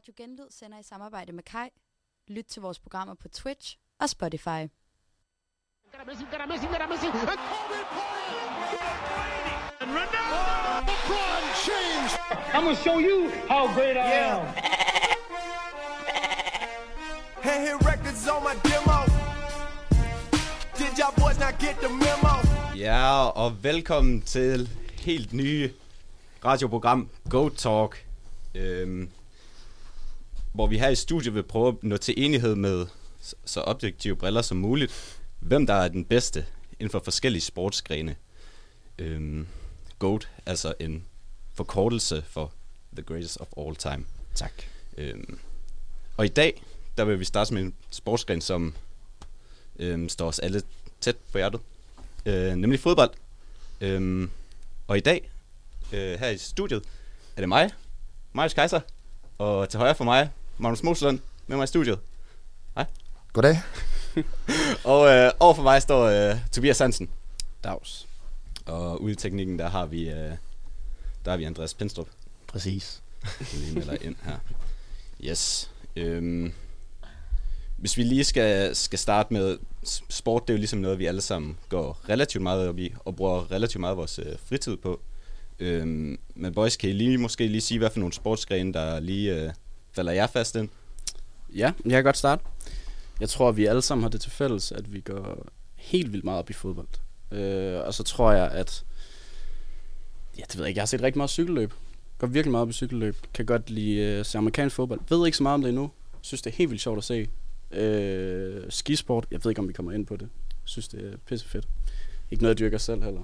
Radio Genlyd sender i samarbejde med Kai. Lyt til vores programmer på Twitch og Spotify. I'm gonna show you how great I am. Hand hit records on my demo. Did y'all boys not get the memo? Ja, og velkommen til helt nye radioprogram Go Talk, øhm, hvor vi her i studiet vil prøve at nå til enighed med så objektive briller som muligt, hvem der er den bedste inden for forskellige sportsgrene. Øhm, GOAT, altså en forkortelse for The Greatest of All Time. Tak. Øhm, og i dag, der vil vi starte med en sportsgren, som øhm, står os alle tæt på hjertet. Øh, nemlig fodbold. Øhm, og i dag, øh, her i studiet, er det mig, Marius Kaiser, og til højre for mig, Magnus Moslund, med mig i studiet. Goddag. Og øh, over for mig står øh, Tobias Hansen. Dags. Og ude i teknikken, der har vi, øh, der har vi Andreas Pinstrup. Præcis. lige melder ind her. Yes. Øhm, hvis vi lige skal, skal starte med, sport det er jo ligesom noget, vi alle sammen går relativt meget op i, og bruger relativt meget af vores øh, fritid på. Øhm, men boys, kan I lige, måske lige sige, hvad for nogle sportsgrene, der lige øh, falder jeg fast ind? Ja, jeg kan godt starte. Jeg tror, vi alle sammen har det til fælles, at vi går helt vildt meget op i fodbold. Øh, og så tror jeg, at... Ja, det ved jeg ikke. Jeg har set rigtig meget cykelløb. Går virkelig meget op i cykelløb. Kan godt lide øh, se amerikansk fodbold. Ved ikke så meget om det endnu. Synes, det er helt vildt sjovt at se. Øh, skisport. Jeg ved ikke, om vi kommer ind på det. Synes, det er pisse fedt. Ikke noget, jeg dyrker selv heller.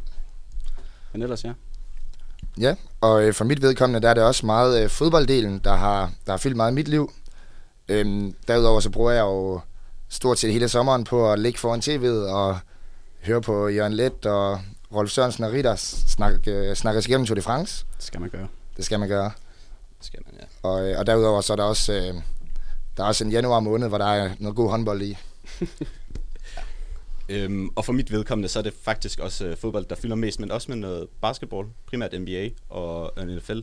Men ellers, ja. Ja, og øh, for mit vedkommende, der er det også meget øh, fodbolddelen, der har, der har fyldt meget i mit liv. Øhm, derudover så bruger jeg jo stort set hele sommeren på at ligge foran tv'et og høre på Jørgen Let og Rolf Sørensen og Ritter snakke, øh, snakke sig igennem Tour de France. Det skal man gøre. Det skal man gøre. Skal man, ja. Og, øh, og derudover så er der også, øh, der er også en januar måned, hvor der er noget god håndbold i. Øhm, og for mit vedkommende, så er det faktisk også øh, fodbold, der fylder mest, men også med noget basketball, primært NBA og NFL.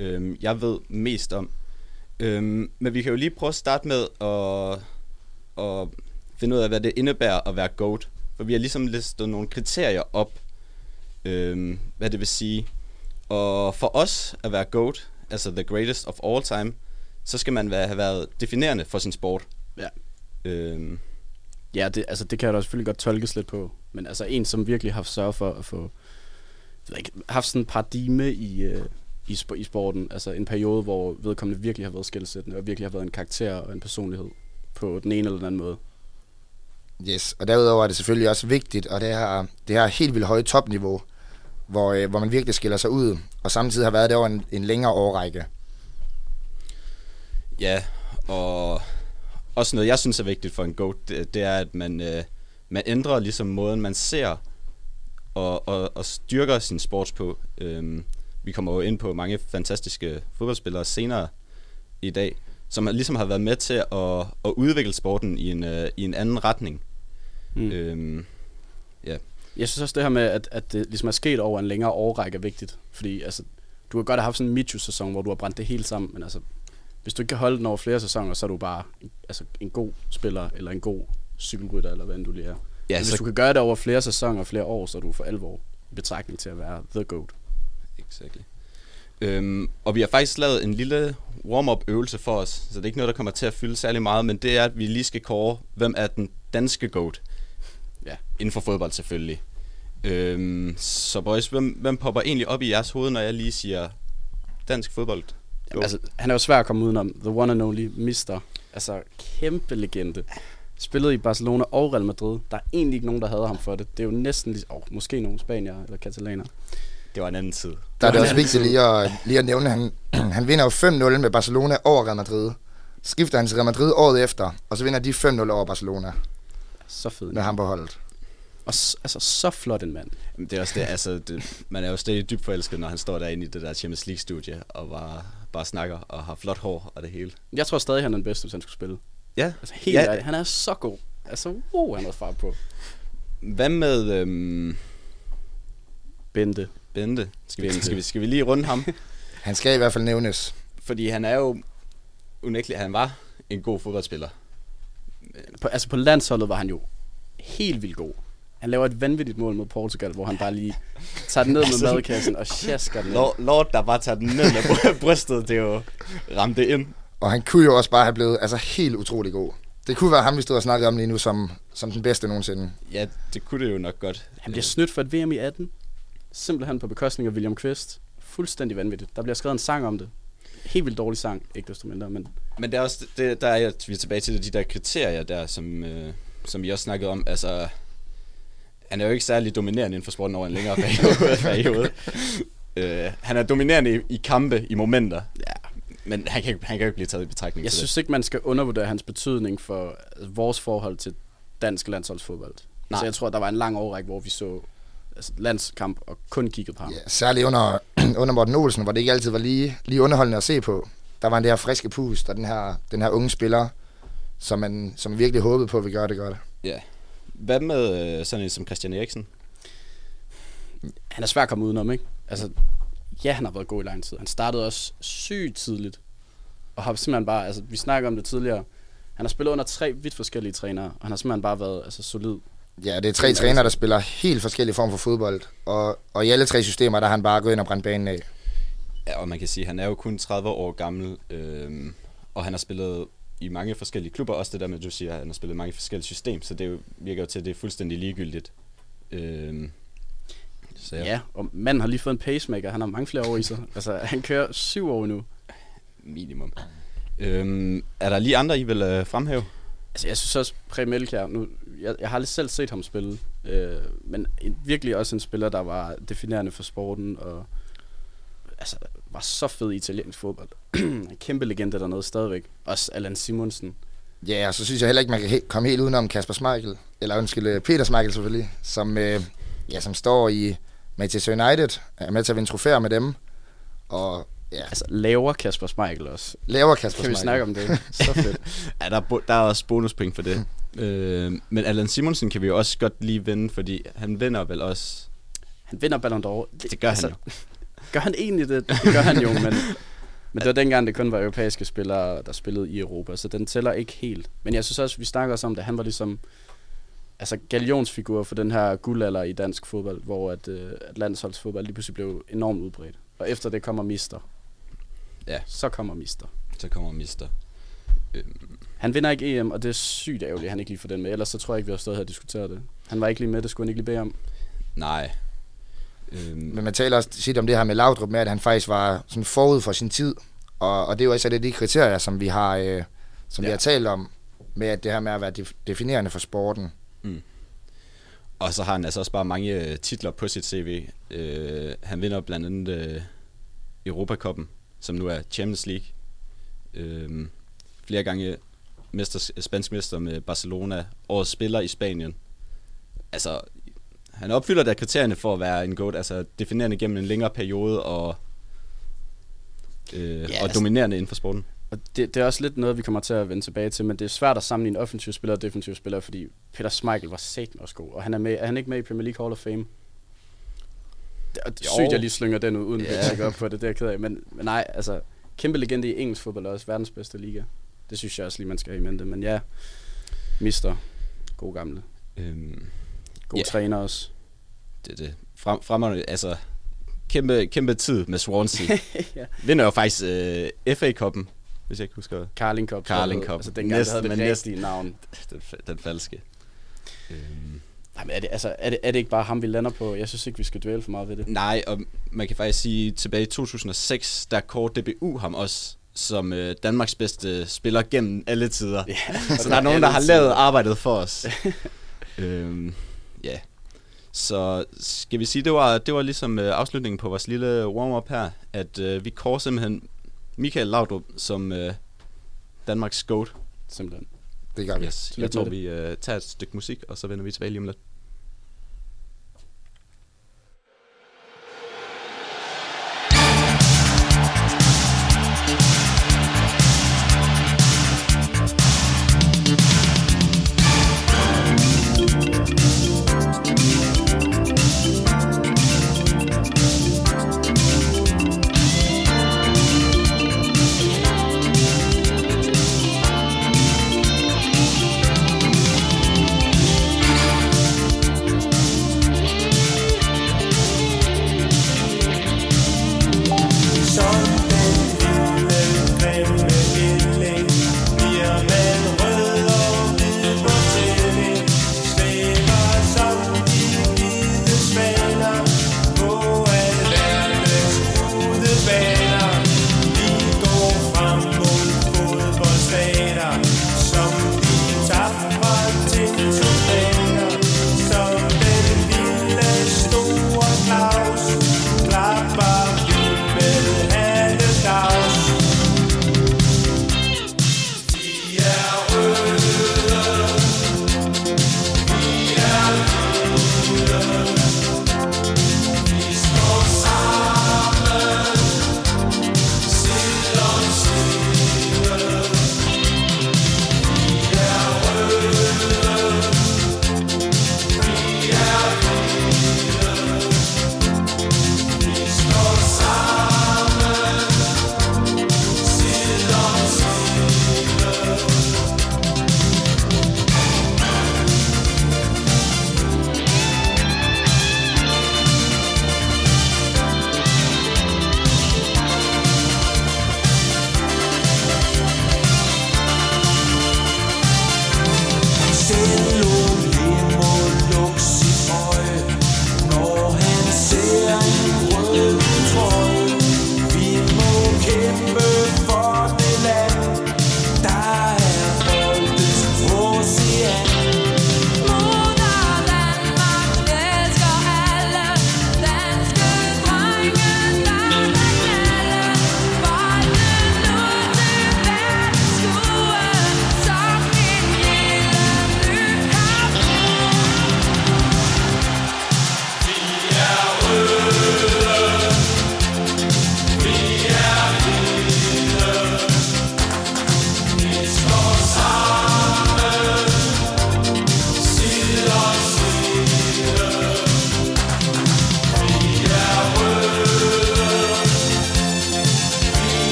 Øhm, jeg ved mest om. Øhm, men vi kan jo lige prøve at starte med at, at finde ud af, hvad det indebærer at være GOAT. For vi har ligesom listet nogle kriterier op, øhm, hvad det vil sige. Og for os at være GOAT, altså the greatest of all time, så skal man have været definerende for sin sport. Ja. Øhm, Ja, det, altså, det kan jeg da selvfølgelig godt tolkes lidt på. Men altså en, som virkelig har sørget for at få jeg ved ikke, haft sådan en paradigme i, øh, i, sp- i sporten. Altså en periode, hvor vedkommende virkelig har været skældsættende, og virkelig har været en karakter og en personlighed på den ene eller den anden måde. Yes, og derudover er det selvfølgelig også vigtigt, og det her, det her helt vildt høje topniveau, hvor, øh, hvor man virkelig skiller sig ud, og samtidig har været der over en, en længere årrække. Ja, og også noget, jeg synes er vigtigt for en GOAT, det, det er, at man, øh, man ændrer ligesom måden, man ser og, og, og styrker sin sports på. Øhm, vi kommer jo ind på mange fantastiske fodboldspillere senere i dag, som ligesom har været med til at, at udvikle sporten i en, øh, i en anden retning. Mm. Øhm, ja, Jeg synes også det her med, at, at det ligesom er sket over en længere årrække er vigtigt. Fordi altså, du kan godt have haft sådan en Michu-sæson, hvor du har brændt det hele sammen, men altså, hvis du ikke kan holde den over flere sæsoner, så er du bare altså, en god spiller, eller en god cykelrytter, eller hvad end du lige er. ja hvis så, du kan gøre det over flere sæsoner og flere år, så er du for alvor i betragtning til at være the GOAT. Exactly. Øhm, og vi har faktisk lavet en lille warm-up øvelse for os, så det er ikke noget, der kommer til at fylde særlig meget, men det er, at vi lige skal kåre, hvem er den danske GOAT? Ja. Inden for fodbold selvfølgelig. Øhm, så boys, hvem, hvem popper egentlig op i jeres hoved, når jeg lige siger dansk fodbold? Altså, han er jo svær at komme udenom. The one and only Mister. Altså, kæmpe legende. Spillede i Barcelona og Real Madrid. Der er egentlig ikke nogen, der havde ham for det. Det er jo næsten lige... Oh, måske nogle spanier eller katalaner. Det var en anden tid. Der er det var også vigtigt lige at, lige at nævne, at han, han vinder jo 5-0 med Barcelona over Real Madrid. Skifter han til Real Madrid året efter, og så vinder de 5-0 over Barcelona Så fed. med ham på holdet. Og s- altså, så flot en mand. Jamen, Det er også det, altså, det, man er jo stadig dybt forelsket, når han står derinde i det der Champions League-studie, og bare, bare snakker, og har flot hår og det hele. Jeg tror stadig, han er den bedste, hvis han skulle spille. Ja, Altså, helt Ja. ærligt. Han er så god. Altså, wow, han har fart på. hvad med øhm, Bente. Bente? Skal vi, Bente. skal, vi, skal vi lige runde ham? Han skal i hvert fald nævnes. Fordi han er jo unægteligt, han var en god fodboldspiller. På, altså på landsholdet var han jo helt vildt god. Han laver et vanvittigt mål mod Portugal, hvor han bare lige tager den ned med madkassen og sjasker den ind. Lord, Lord der bare tager den ned med bry- brystet, det er jo ramt det ind. Og han kunne jo også bare have blevet altså, helt utrolig god. Det kunne være ham, vi stod og snakkede om lige nu, som, som den bedste nogensinde. Ja, det kunne det jo nok godt. Han bliver snydt for et VM i 18. Simpelthen på bekostning af William Kvist. Fuldstændig vanvittigt. Der bliver skrevet en sang om det. Helt vildt dårlig sang, ikke desto mindre, men Men det er også, det, der er vi er tilbage til de der kriterier der, som, øh, som vi også snakkede om. Altså, han er jo ikke særlig dominerende inden for sporten over en længere periode. periode. Øh, han er dominerende i, i kampe, i momenter. Ja. Men han kan, ikke- han kan jo ikke blive taget i betragtning jeg til synes ikke, man skal undervurdere hans betydning for altså, vores forhold til dansk landsholdsfodbold. Nej. Så jeg tror, der var en lang overrække, hvor vi så altså, landskamp og kun kiggede på ham. Ja, særligt under, under Morten Olsen, hvor det ikke altid var lige, lige underholdende at se på. Der var en det her friske pust, og den her, den her unge spiller, som man, som man virkelig håbede på, at vi gør det godt. det. Ja. Hvad med øh, sådan en som Christian Eriksen? Han er svær at komme udenom, ikke? Altså, ja, han har været god i lang tid. Han startede også sygt tidligt. Og har simpelthen bare, altså, vi snakker om det tidligere. Han har spillet under tre vidt forskellige trænere, og han har simpelthen bare været altså, solid. Ja, det er tre trænere, der spiller helt forskellige former for fodbold. Og, og i alle tre systemer, der har han bare gået ind og brændt banen af. Ja, og man kan sige, at han er jo kun 30 år gammel, øh, og han har spillet i mange forskellige klubber. Også det der med, at du siger, at han har spillet mange forskellige systemer, så det er virker jo til, at det er fuldstændig ligegyldigt. Øh, så Ja. ja, og manden har lige fået en pacemaker. Han har mange flere år i sig. Altså, han kører syv år nu. minimum. Øh, er der lige andre, I vil øh, fremhæve? Altså, jeg synes også, Præm Elkjær, nu, jeg, jeg har aldrig selv set ham spille, øh, men en, virkelig også en spiller, der var definerende for sporten, og altså, var så fed i italiensk fodbold. en kæmpe legende dernede stadigvæk. Også Allan Simonsen. Ja, og så synes jeg heller ikke, man kan he- komme helt udenom Kasper Schmeichel, eller undskyld, øh, Peter Schmeichel selvfølgelig, som, øh, ja, som står i Manchester United, er med til at vinde trofæer med dem, og ja, Altså, laver Kasper Schmeichel også. laver Kasper Kan vi Schmeichel. snakke om det? Så fedt. Ja, der er, bo- der er også bonuspoint for det. øh, men Allan Simonsen kan vi jo også godt lige vinde, fordi han vinder vel også... Han vinder Ballon d'Or. Det gør han jo. Gør han egentlig det? Det gør han jo, men, men det var dengang, det kun var europæiske spillere, der spillede i Europa, så den tæller ikke helt. Men jeg synes også, vi snakker også om det. Han var ligesom altså galionsfigur for den her guldalder i dansk fodbold, hvor at, øh, at landsholdsfodbold lige pludselig blev enormt udbredt. Og efter det kommer Mister. Ja. Så kommer Mister. Så kommer Mister. Han vinder ikke EM, og det er sygt ærgerligt, at han ikke lige får den med. Ellers så tror jeg ikke, vi har stået her og diskuteret det. Han var ikke lige med, det skulle han ikke lige bede om. Nej. Øhm, Men man taler også tit om det her med Laudrup med, at han faktisk var sådan forud for sin tid. Og, og det er jo også et af de kriterier, som vi har, øh, som ja. vi har talt om, med at det her med at være def- definerende for sporten. Og så har han altså også bare mange øh, titler på sit CV. Øh, han vinder blandt andet øh, Europacupen, som nu er Champions League. Øh, flere gange mester, spansk mester med Barcelona. Årets spiller i Spanien. Altså, han opfylder der kriterierne for at være en GOAT. Altså, definerende gennem en længere periode og, øh, Ja, og altså- dominerende inden for sporten. Og det, det er også lidt noget, vi kommer til at vende tilbage til, men det er svært at sammenligne offensiv spiller og defensiv spiller, fordi Peter Schmeichel var satan også god, og han er, med, er han ikke med i Premier League Hall of Fame? Det er sygt, jeg lige slynger den ud, uden Ja. at op på det, det er jeg ked af. Men, men nej, altså, kæmpe legende i engelsk fodbold, og også verdens bedste liga. Det synes jeg også lige, man skal have i mente. Men ja, mister. God gamle. Øhm, God yeah. træner også. det det. Frem, fremragende, altså kæmpe, kæmpe tid med Swansea. ja. Vinder jo faktisk øh, FA-koppen, hvis jeg ikke husker Carling Cup. Carling Cup. Altså dengang, Næsten, havde det næsten. navn. den, den falske. Øhm, Nej, men er det, altså, er, det, er det ikke bare ham, vi lander på? Jeg synes ikke, vi skal dvæle for meget ved det. nej, og man kan faktisk sige, tilbage i 2006, der kort DBU ham også som øh, Danmarks bedste spiller gennem alle tider. Ja, Så der er nogen, der har lavet arbejdet for os. øhm, ja. Så skal vi sige, det var, det var ligesom øh, afslutningen på vores lille warm-up her, at øh, vi kårer simpelthen Michael Laudrup som øh, Danmarks GOAT. Simpelthen. Det gør vi. Yes. Jeg tror, vi øh, tager et stykke musik, og så vender vi tilbage lige om lidt.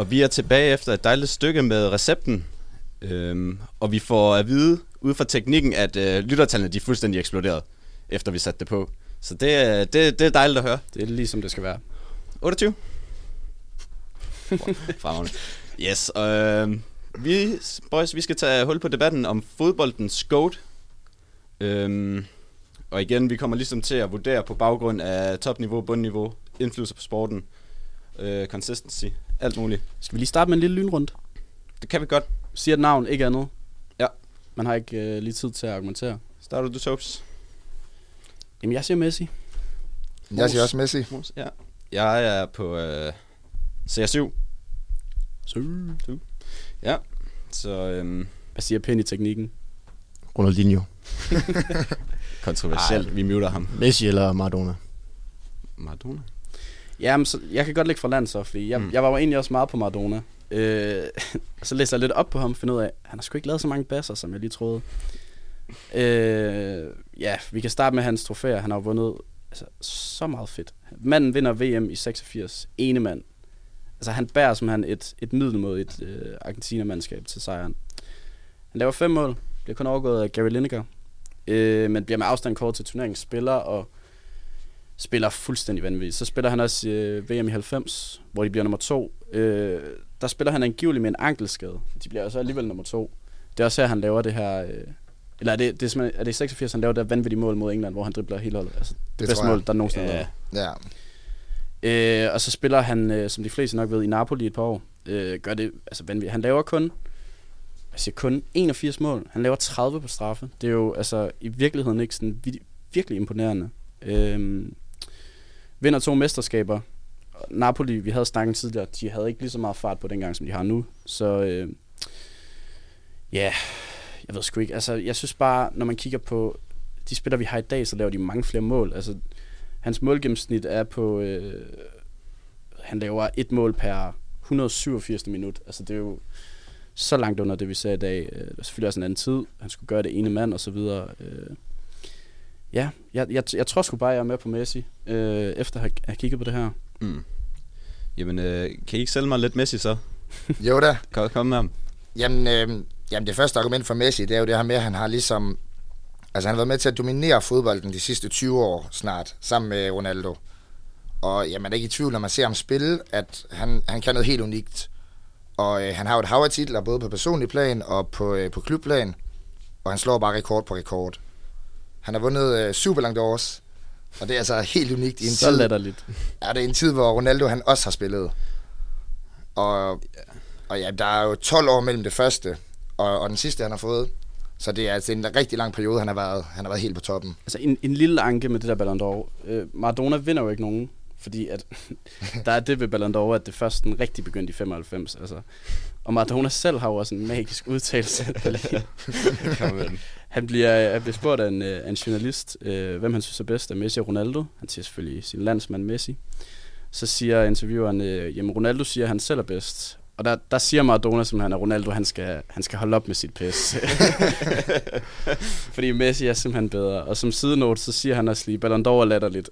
Og vi er tilbage efter et dejligt stykke med recepten. Øhm, og vi får at vide ud fra teknikken, at øh, lyttertallene de er fuldstændig eksploderet, efter vi satte det på. Så det, er- det, det er dejligt at høre. Det er lige som det skal være. 28. Fremragende. Yes, øh, vi, boys, vi skal tage hul på debatten om fodboldens GOAT. Øhm, og igen, vi kommer ligesom til at vurdere på baggrund af topniveau, bundniveau, indflydelse på sporten, øh, consistency, alt muligt. Skal vi lige starte med en lille lynrunde? Det kan vi godt. Siger et navn, ikke andet. Ja. Man har ikke øh, lige tid til at argumentere. Starter du, Topes? Jamen, jeg siger Messi. Jeg siger også Messi. Mos, Ja. Jeg er på øh, CR7. Så. Ja, så øhm, Hvad siger Penny teknikken? Ronaldinho. kontroversielt. Vi muter ham. Messi eller Maradona. Maradona. Jamen, så, jeg kan godt lægge fra land så, fordi jeg, Mm. jeg var jo egentlig også meget på Maradona. Øh, så læste jeg lidt op på ham, finde ud af, at han har sgu ikke lavet så mange basser, som jeg lige troede. Øh, ja, vi kan starte med hans trofæer. Han har jo vundet altså, så meget fedt. Manden vinder VM i 86. Ene mand. Altså, han bærer simpelthen et, et middelmådigt øh, Argentina-mandskab til sejren. Han laver fem mål. Bliver kun overgået af Gary Lineker. Øh, men bliver med afstand kort til turneringens spiller, og spiller fuldstændig vanvittigt. Så spiller han også øh, VM i 90, hvor de bliver nummer to. Øh, der spiller han angiveligt med en ankelskade. De bliver jo så alligevel nummer to. Det er også her, han laver det her... Øh, eller er det, det er, er det i 86, han laver det vanvittige mål mod England, hvor han dribler hele holdet? Altså, det, Det bedste mål, der nogensinde Ja. været. Ja. Øh, og så spiller han, øh, som de fleste nok ved, i Napoli et par år. Øh, gør det altså vanvittigt. Han laver kun, jeg siger kun 81 mål. Han laver 30 på straffe. Det er jo altså i virkeligheden ikke sådan vir- virkelig imponerende. Øh, vinder to mesterskaber. Napoli, vi havde snakket tidligere, de havde ikke lige så meget fart på dengang, som de har nu. Så øh, ja, jeg ved sgu ikke. Altså, jeg synes bare, når man kigger på de spillere, vi har i dag, så laver de mange flere mål. Altså, hans målgennemsnit er på... Øh, han laver et mål per 187. minut. Altså, det er jo så langt under det, vi ser i dag. Øh, er selvfølgelig også en anden tid. Han skulle gøre det ene mand, og så videre. Øh, ja, jeg, jeg, jeg tror sgu bare, jeg er med på Messi, øh, efter at have, have kigget på det her. Mm. Jamen, øh, kan I ikke sælge mig lidt Messi så? Jo da. Kom, kom med ham. Jamen, øh, jamen, det første argument for Messi, det er jo det her med, at han har ligesom... Altså, han har været med til at dominere fodbolden de sidste 20 år snart, sammen med Ronaldo. Og jamen, er ikke i tvivl, når man ser ham spille, at han, han kan noget helt unikt. Og øh, han har jo et hav af titler, både på personlig plan og på, øh, på klubplan. Og han slår bare rekord på rekord. Han har vundet øh, Super Langt Års, og det er altså helt unikt i en Så tid. latterligt. Ja, det er en tid, hvor Ronaldo han også har spillet. Og Og ja, der er jo 12 år mellem det første og, og den sidste, han har fået. Så det er altså en rigtig lang periode, han har været, han har været helt på toppen. Altså en, en lille anke med det der Ballon d'Or. Øh, Maradona vinder jo ikke nogen, fordi at der er det ved Ballon d'Or, at det først den rigtig begyndte i 95. Altså. Og Maradona selv har jo også en magisk udtalelse. han, bliver, øh, han bliver spurgt af en, af en journalist, øh, hvem han synes er bedst af Messi og Ronaldo. Han siger selvfølgelig sin landsmand Messi. Så siger intervieweren, øh, jamen Ronaldo siger, at han selv er bedst. Og der, der siger Maradona simpelthen, at Ronaldo han skal, han skal holde op med sit pis. Fordi Messi er simpelthen bedre. Og som sidenote, så siger han også lige, Ballon d'Or latter latterligt.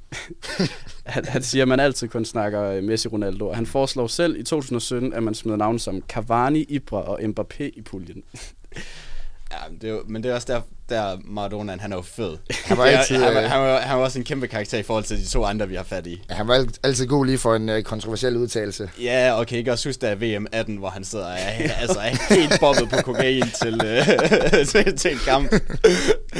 han, han siger, at man altid kun snakker øh, Messi-Ronaldo. Og han foreslår selv i 2017, at man smider navne som Cavani, Ibra og Mbappé i puljen. Ja, men det er jo, men det er også der, der Maradona, han er jo fed. Han var altid, han, var- øh, han, var, han var også en kæmpe karakter i forhold til de to andre, vi har fat i. Ja, han var al- altid god lige for en øh, kontroversiel udtalelse. Ja, og kan ikke også huske, der er VM 18, hvor han sidder og er, altså, er helt bobbet på kokain til, øh, til, til en kamp.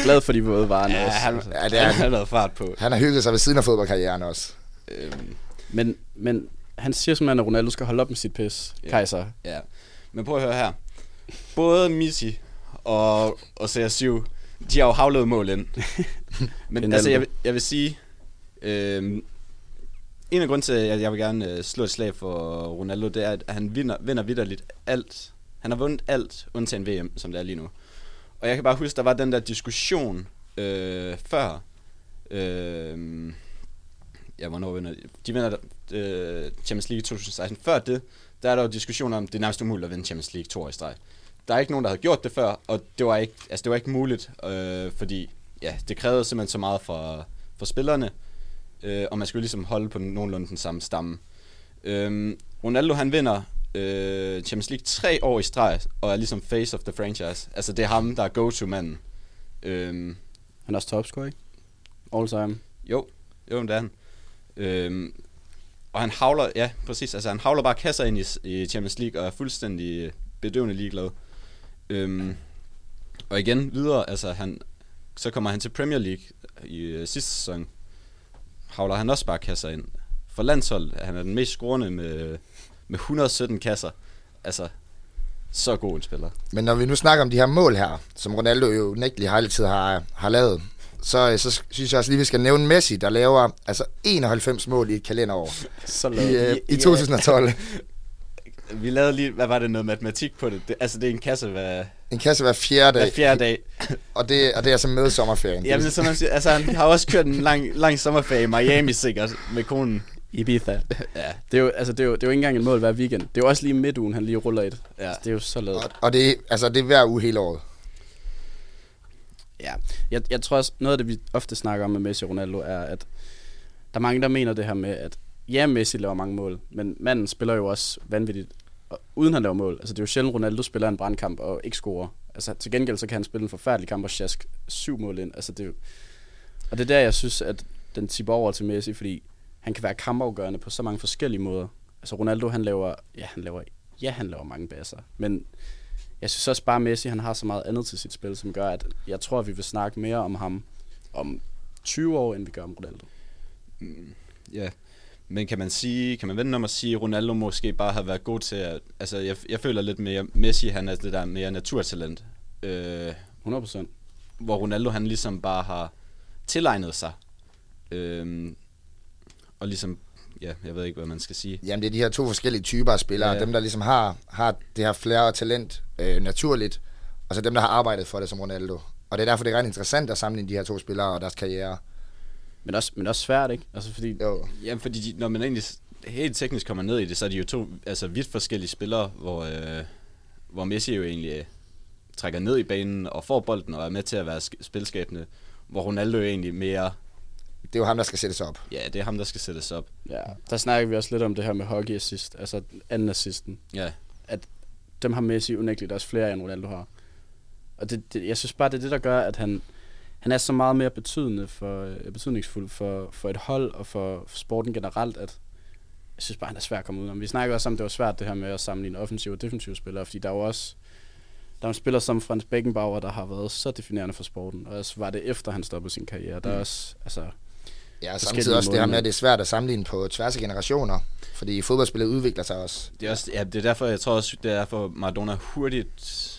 Glad for de våde varer Ja, også. han, altså. ja, det det er han han. har lavet fart på. Han har hygget sig ved siden af fodboldkarrieren også. Øhm, Men, men han siger simpelthen, at Ronaldo skal holde op med sit pis. Ja. Kaiser. ja. Men prøv at høre her. Både Messi og, og CR7, de har jo havlet mål ind. Men altså, jeg, vil- jeg vil sige, øhm, en af grunden til, at jeg vil gerne øh, slå et slag for Ronaldo, det er, at han vinder, vinder vidderligt alt. Han har vundet alt, undtagen VM, som det er lige nu. Og jeg kan bare huske, der var den der diskussion øh, før. Øh, ja, hvornår vinder de? De vinder øh, Champions League i 2016. Før det, der er der jo diskussion om, det er nærmest umuligt at vinde Champions League to år i streg. Der er ikke nogen, der havde gjort det før, og det var ikke, altså det var ikke muligt, øh, fordi ja, det krævede simpelthen så meget for, for spillerne, øh, og man skulle ligesom holde på nogenlunde den samme stamme. Øh, Ronaldo han vinder øh, Champions League tre år i streg, og er ligesom face of the franchise. Altså det er ham, der er go-to-manden. Øh, Han er også topscorer, ikke? All time. jo, jo, det er han. Øhm, og han havler, ja, præcis, altså han havler bare kasser ind i, i Champions League og er fuldstændig øh, bedøvende ligeglad. Øhm, og igen videre, altså han, så kommer han til Premier League i øh, sidste sæson. Havler han også bare kasser ind. For landshold, han er den mest scorende med, med 117 kasser. Altså, så god en spiller. Men når vi nu snakker om de her mål her, som Ronaldo jo nægteligt altid har, har lavet, så, øh, så synes jeg også lige, vi skal nævne Messi, der laver altså 91 mål i et kalenderår Så i, øh, i 2012. Vi lavede lige, hvad var det, noget matematik på det? det altså, det er en kasse hver, En kasse hver fjerde hver dag, fjerde dag. og det, og det er altså med sommerferien. Jamen, som man siger, altså, han har også kørt en lang, lang sommerferie i Miami sikkert med konen. Ibiza. Ja, Det er, jo, altså, det, er jo, det er jo ikke engang et mål hver weekend. Det er jo også lige midtugen, han lige ruller et. Ja. Altså, det er jo så lavet. og, og det, altså, det er hver uge hele året. Ja, jeg, jeg tror også, noget af det, vi ofte snakker om med Messi og Ronaldo, er, at der er mange, der mener det her med, at ja, Messi laver mange mål, men manden spiller jo også vanvittigt, og, uden han laver mål. Altså, det er jo sjældent, Ronaldo spiller en brandkamp og ikke scorer. Altså, til gengæld så kan han spille en forfærdelig kamp og sjask syv mål ind. Altså, det er jo, og det er der, jeg synes, at den tipper over til Messi, fordi han kan være kampafgørende på så mange forskellige måder. Altså, Ronaldo, han laver, ja, han laver, ja, han laver mange basser, men jeg synes også bare, Messi han har så meget andet til sit spil, som gør, at jeg tror, at vi vil snakke mere om ham om 20 år, end vi gør om Ronaldo. Mm, ja. Men kan man sige, kan man vende om at sige, at Ronaldo måske bare har været god til at... Altså, jeg, jeg føler lidt mere, Messi han er det der mere naturtalent. Øh, 100%. hvor Ronaldo han ligesom bare har tilegnet sig. Øh, og ligesom, ja, jeg ved ikke, hvad man skal sige. Jamen, det er de her to forskellige typer af spillere. Ja. Ja. Dem, der ligesom har, har det her flere og talent øh, naturligt, og så dem, der har arbejdet for det som Ronaldo. Og det er derfor, det er ret interessant at sammenligne de her to spillere og deres karriere. Men også, men også svært, ikke? Altså, fordi Jo. Jamen, fordi de, når man egentlig helt teknisk kommer ned i det, så er de jo to altså, vidt forskellige spillere, hvor, øh, hvor Messi jo egentlig øh, trækker ned i banen og får bolden og er med til at være sk- spilskabende, hvor Ronaldo jo egentlig mere, Det er jo ham, der skal sættes op. ja, det er ham, der skal sættes op. ja, der snakker vi også lidt om det her med hockey assist, altså anden assisten. Ja, Dem har Messi unægteligt også flere, end Ronaldo har. Og det, det, jeg synes bare, det er det, der gør, at han, han er så meget mere betydende for, øh, betydningsfuld for, for et hold og for, for sporten generelt, at jeg synes bare, han er svær at komme ud om. Vi snakker også om, at det var svært det her med at sammenligne offensiv og defensiv spillere, fordi der er jo også der er en spiller som Frans Beckenbauer, der har været så definerende for sporten, og også var det efter, han stoppede sin karriere. Der er Mm. også, altså, Ja, og samtidig også det her med, at det er svært at sammenligne på tværs af generationer. Fordi fodboldspillet udvikler sig også. Det er, også, ja, det er derfor, jeg tror også, det er derfor Maradona hurtigt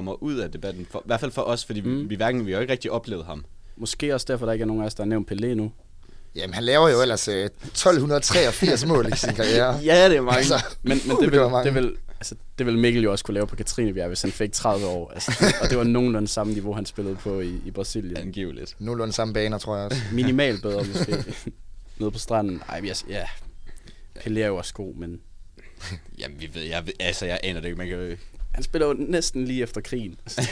kommer ud af debatten. For, I hvert fald for os, fordi mm. vi, vi, hverken, vi har jo ikke rigtig oplevet ham. Måske også derfor, der ikke er nogen af os, der har nævnt Pelé nu. Jamen, han laver jo ellers øh, 1283 mål i sin karriere. Ja, det er mange. Altså, men, men uh, det, vil, mange. det, vil, altså, det vil Mikkel jo også kunne lave på Katrinebjerg, hvis han fik 30 år. Altså, det, og det var nogenlunde samme niveau, han spillede på i, i Brasilien. Angiveligt. Nogenlunde samme baner, tror jeg også. Minimalt bedre måske. Nede på stranden. Ej, jeg, ja. Pelé er jo også god, men Jamen, vi ved, jeg, ved, altså, jeg aner det ikke. Man kan. Han spiller jo næsten lige efter krigen. Så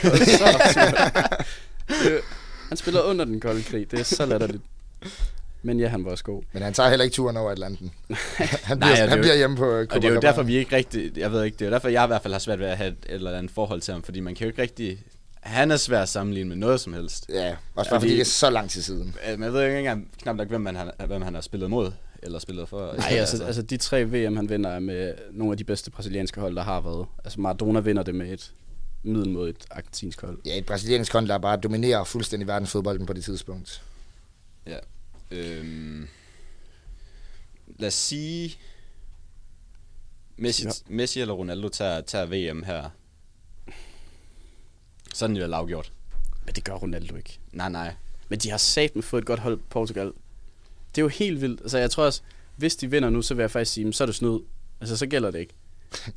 han spiller under den kolde krig. Det er så latterligt. Men ja, han var også god. Men han tager heller ikke turen over Atlanten. han Nej, bliver, er han jo- bliver hjemme på øh, Og det er jo Copacabana. derfor, vi ikke rigtig... Jeg ved ikke, det er derfor, jeg i hvert fald har svært ved at have et eller andet forhold til ham. Fordi man kan jo ikke rigtig... Han er svær at sammenligne med noget som helst. Ja, også bare fordi, Fordi- det er så lang tid siden. Men jeg ved ikke engang knap nok, hvem, man hvem han har spillet mod. Eller spillet for. Nej, altså, altså de tre VM, han vinder, er med nogle af de bedste brasilianske hold, der har været. Altså Maradona vinder det med et middel mod et argentinsk hold. Ja, et brasiliansk hold, der bare dominerer fuldstændig verdensfodbolden på det tidspunkt. Ja. Øhm, lad os sige... Messi, Ja. ja. Messi eller Ronaldo tager, tager VM her. Sådan er det afgjort. Men det gør Ronaldo ikke. Nej, nej. Men de har sat med fået et godt hold Portugal. Det er jo helt vildt. Altså jeg tror også, hvis de vinder nu, så vil jeg faktisk sige, "Men så er det snyd. Altså så gælder det ikke.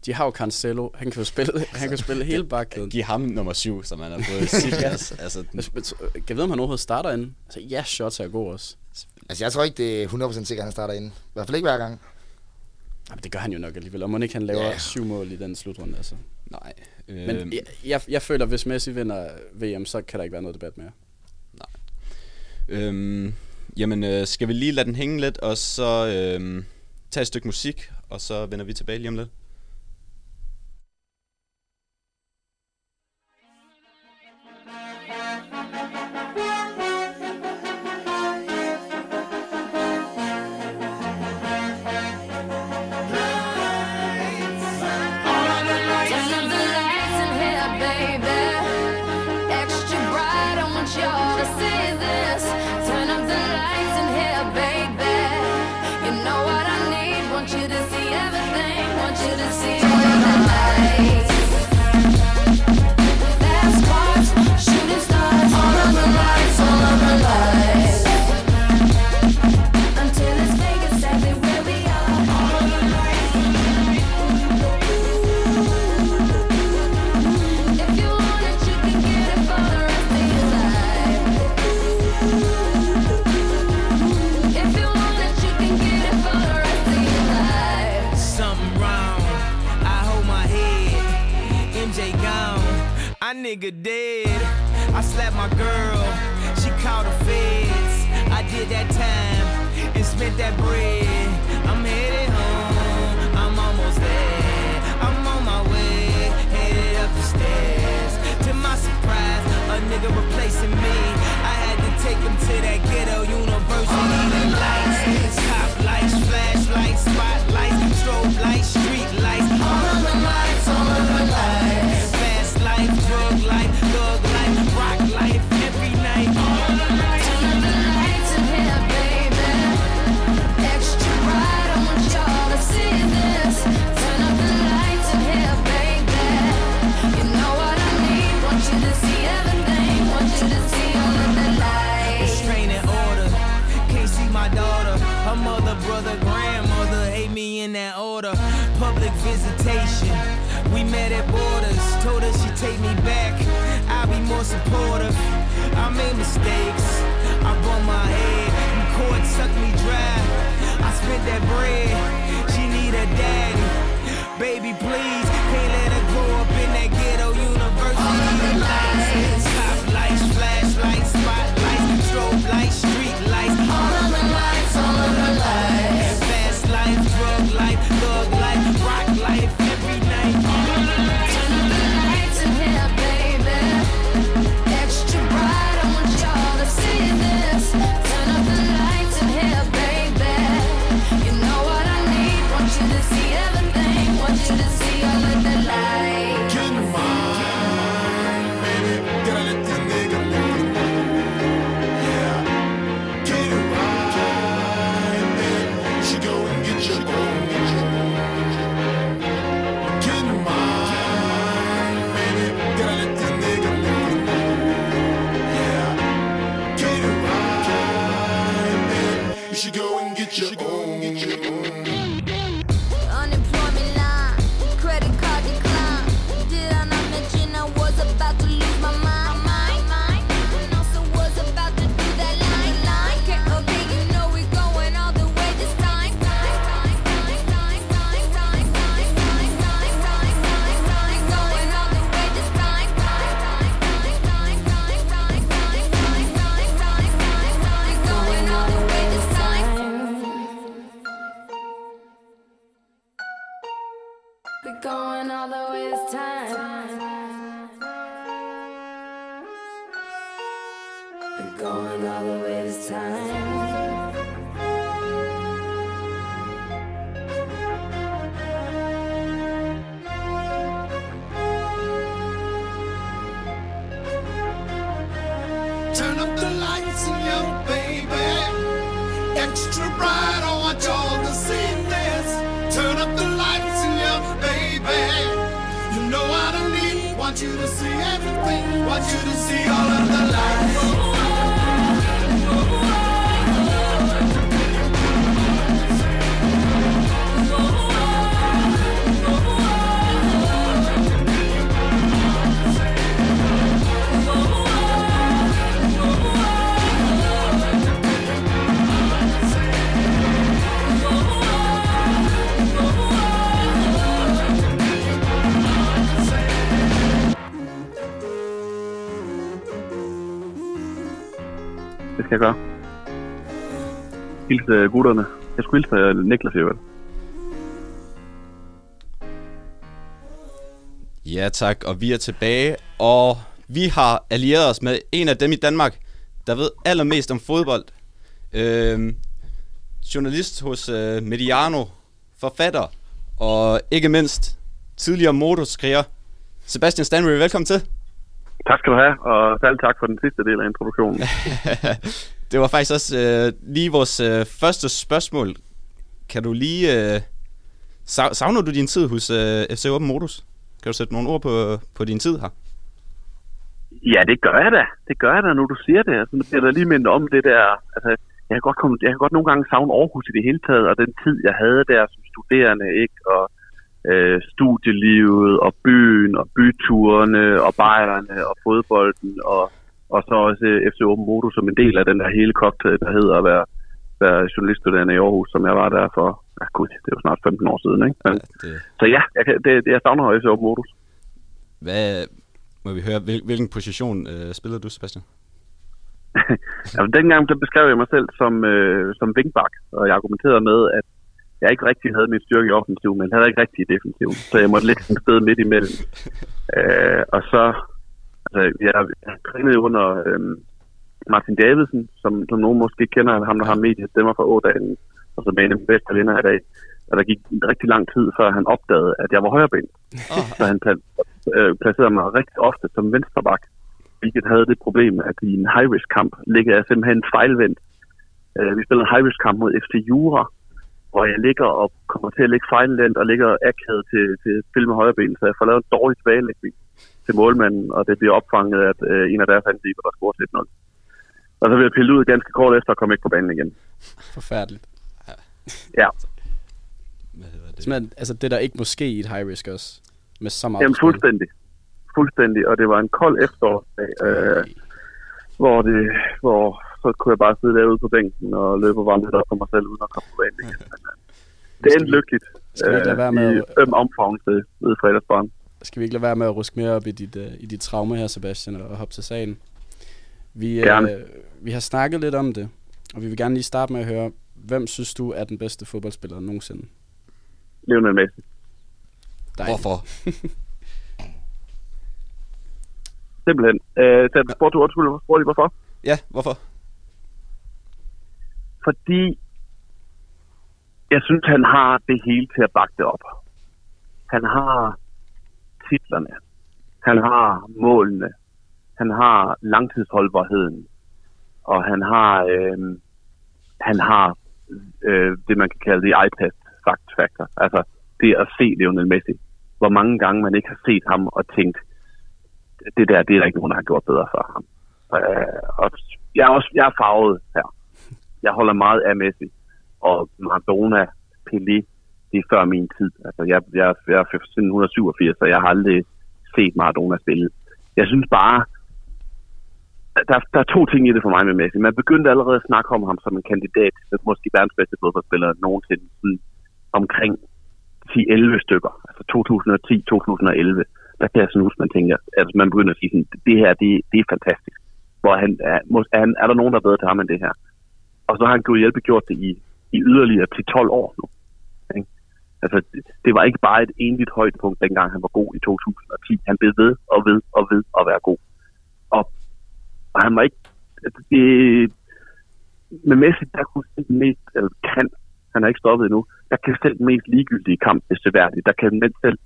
De har jo Cancelo. Han kan jo spille, han kan jo spille hele bakkæden. Giv ham nummer syv, som han har fået i Silas. altså, men- Kan jeg vide, om han overhovedet starter inden? Altså ja, shots er god også. Altså, jeg tror ikke, det er 100% sikkert, at han starter ind. I hvert fald ikke hver gang. Jamen, det gør han jo nok alligevel. Og må ikke han laver yeah. syv mål i den slutrunde, altså. nej. Men Øhm, jeg, jeg, jeg føler, hvis Messi vinder VM, så kan der ikke være noget debat mere. Øhm, jamen, øh, skal vi lige lade den hænge lidt, og så øh, tage et stykke musik, og så vender vi tilbage lige om lidt. Nigga dead. I slapped my girl. She called the feds. I did that time and spent that bread. Made mistakes. I bumped my head. You court sucked me dry. I spent that bread. She need a daddy. Baby, please. Can't let Want you to see everything. Want you to see all of the lights. Jeg gøre. Hilse øh, gutterne. Jeg skulle hilse øh, Niklas i øvrigt. Ja tak, og vi er tilbage, og vi har allieret os med en af dem i Danmark, der ved allermest om fodbold. Øhm, journalist hos øh, Mediano, forfatter, og ikke mindst tidligere motorskriger. Sebastian Stanbury, velkommen til. Tak skal du have, og særligt tak for den sidste del af introduktionen. Det var faktisk også øh, lige vores øh, første spørgsmål. Kan du lige... Øh, sav- savner du din tid hos øh, FC Open Modus? Kan du sætte nogle ord på, på din tid her? Ja, det gør jeg da. Det gør jeg da, når du siger det. Altså, nu bliver der lige mindet om det der. Altså, jeg kan, godt komme, jeg kan godt nogle gange savne Aarhus i det hele taget, og den tid, jeg havde der som studerende, ikke? Og øh, studielivet, og byen, og byturene, og bajerne, og fodbolden, og, og så også øh, FC Open Moto som en del af den der hele cocktail, der hedder at være, være journaliststuderende i Aarhus, som jeg var der for, ja gud, det er jo snart 15 år siden, ikke? Men, det... Så ja, jeg, det, jeg savner FC Open Modus. Hvad, må vi høre, hvil, hvilken position øh, spillede du, Sebastian? altså, dengang der beskrev jeg mig selv som, øh, som vingbak, og jeg argumenterede med, at jeg ikke rigtig havde min styrke i offensiv, men havde ikke rigtig i defensiv. Så jeg måtte lidt et sted midt imellem. Øh, og så, altså, jeg, jeg trænede under øh, Martin Davidsen, som, som nogen måske kender, ham der har mediet stemmer fra Ådalen, og som er en af de bedste vinder i dag. Og der gik rigtig lang tid, før han opdagede, at jeg var højreben. Oh. Så han øh, placerede mig rigtig ofte som venstreback, hvilket havde det problem, at i en high-risk-kamp ligger jeg simpelthen fejlvendt. Øh, vi spiller en high-risk-kamp mod FC Jura, hvor jeg ligger og kommer til at ligge fejlvendt og ligger akavet til, til spil med højreben, så jeg får lavet en dårlig tilbagelægning til målmanden, og det bliver opfanget af øh, en af deres angriber, der scorer 1-0. Og så vil jeg pille ud ganske kort efter og komme ikke på banen igen. Forfærdeligt. Ja. Simpelthen, altså det der ikke må ske i et high risk også. Med så meget Jamen fuldstændig. Fuldstændig, og det var en kold efterårsdag, øh, hvor, det, hvor så kunne jeg bare sidde derude på bænken og løbe og varme lidt op for mig selv, uden at komme på banen igen. Men, øh, det endte lykkeligt. skal vi ikke lade være med i at- fem omfavnelse ved fredagsbarn. Skal vi ikke lade være med at ruske mere op i dit, uh, i dit traume her, Sebastian, og hoppe til sagen? Vi, Gerne. uh, vi har snakket lidt om det, og vi vil gerne lige starte med at høre, hvem synes du er den bedste fodboldspiller nogensinde? Lionel Messi. Dejligt. Hvorfor? Simpelthen. Øh, så spurgte du undskyld, spurgte lige hvorfor? Ja, hvorfor? Fordi jeg synes, han har det hele til at bakke det op. Han har titlerne. Han har målene. Han har langtidsholdbarheden. Og han har, øh, han har øh, det, man kan kalde det iPad fact factor. Altså det at se Lionel Messi. Hvor mange gange man ikke har set ham og tænkt, det der, det er der ikke nogen, der har gjort bedre for ham. Øh, og jeg er også jeg er farvet her. Jeg holder meget af Messi. Og Maradona, Pelé, det er før min tid. Altså, jeg, jeg, jeg er siden 187, så jeg har aldrig set Maradona spille. Jeg synes bare, der, der er to ting i det for mig med Messi. Man begyndte allerede at snakke om ham som en kandidat til måske verdens bedste fodboldspiller nogensinde sådan omkring 10-11 stykker. Altså 2010-2011. Der kan jeg sådan huske, man tænker, at man begynder at sige sådan, det her, det, det er fantastisk. Hvor han er, må- er, han, er der nogen, der er bedre til ham end det her? Og så har han gået hjælpe gjort det i, i yderligere til 12 år nu. Ikke? Altså, det, det var ikke bare et enligt højdepunkt, dengang han var god i 2010. Han blev ved og ved og ved at være god. Og, og han var ikke... altså, Det, med Messi, der kunne selv den mest, eller kan, han er ikke stoppet endnu, der kan selv den mest ligegyldige kamp blive værdigt. Der kan den selv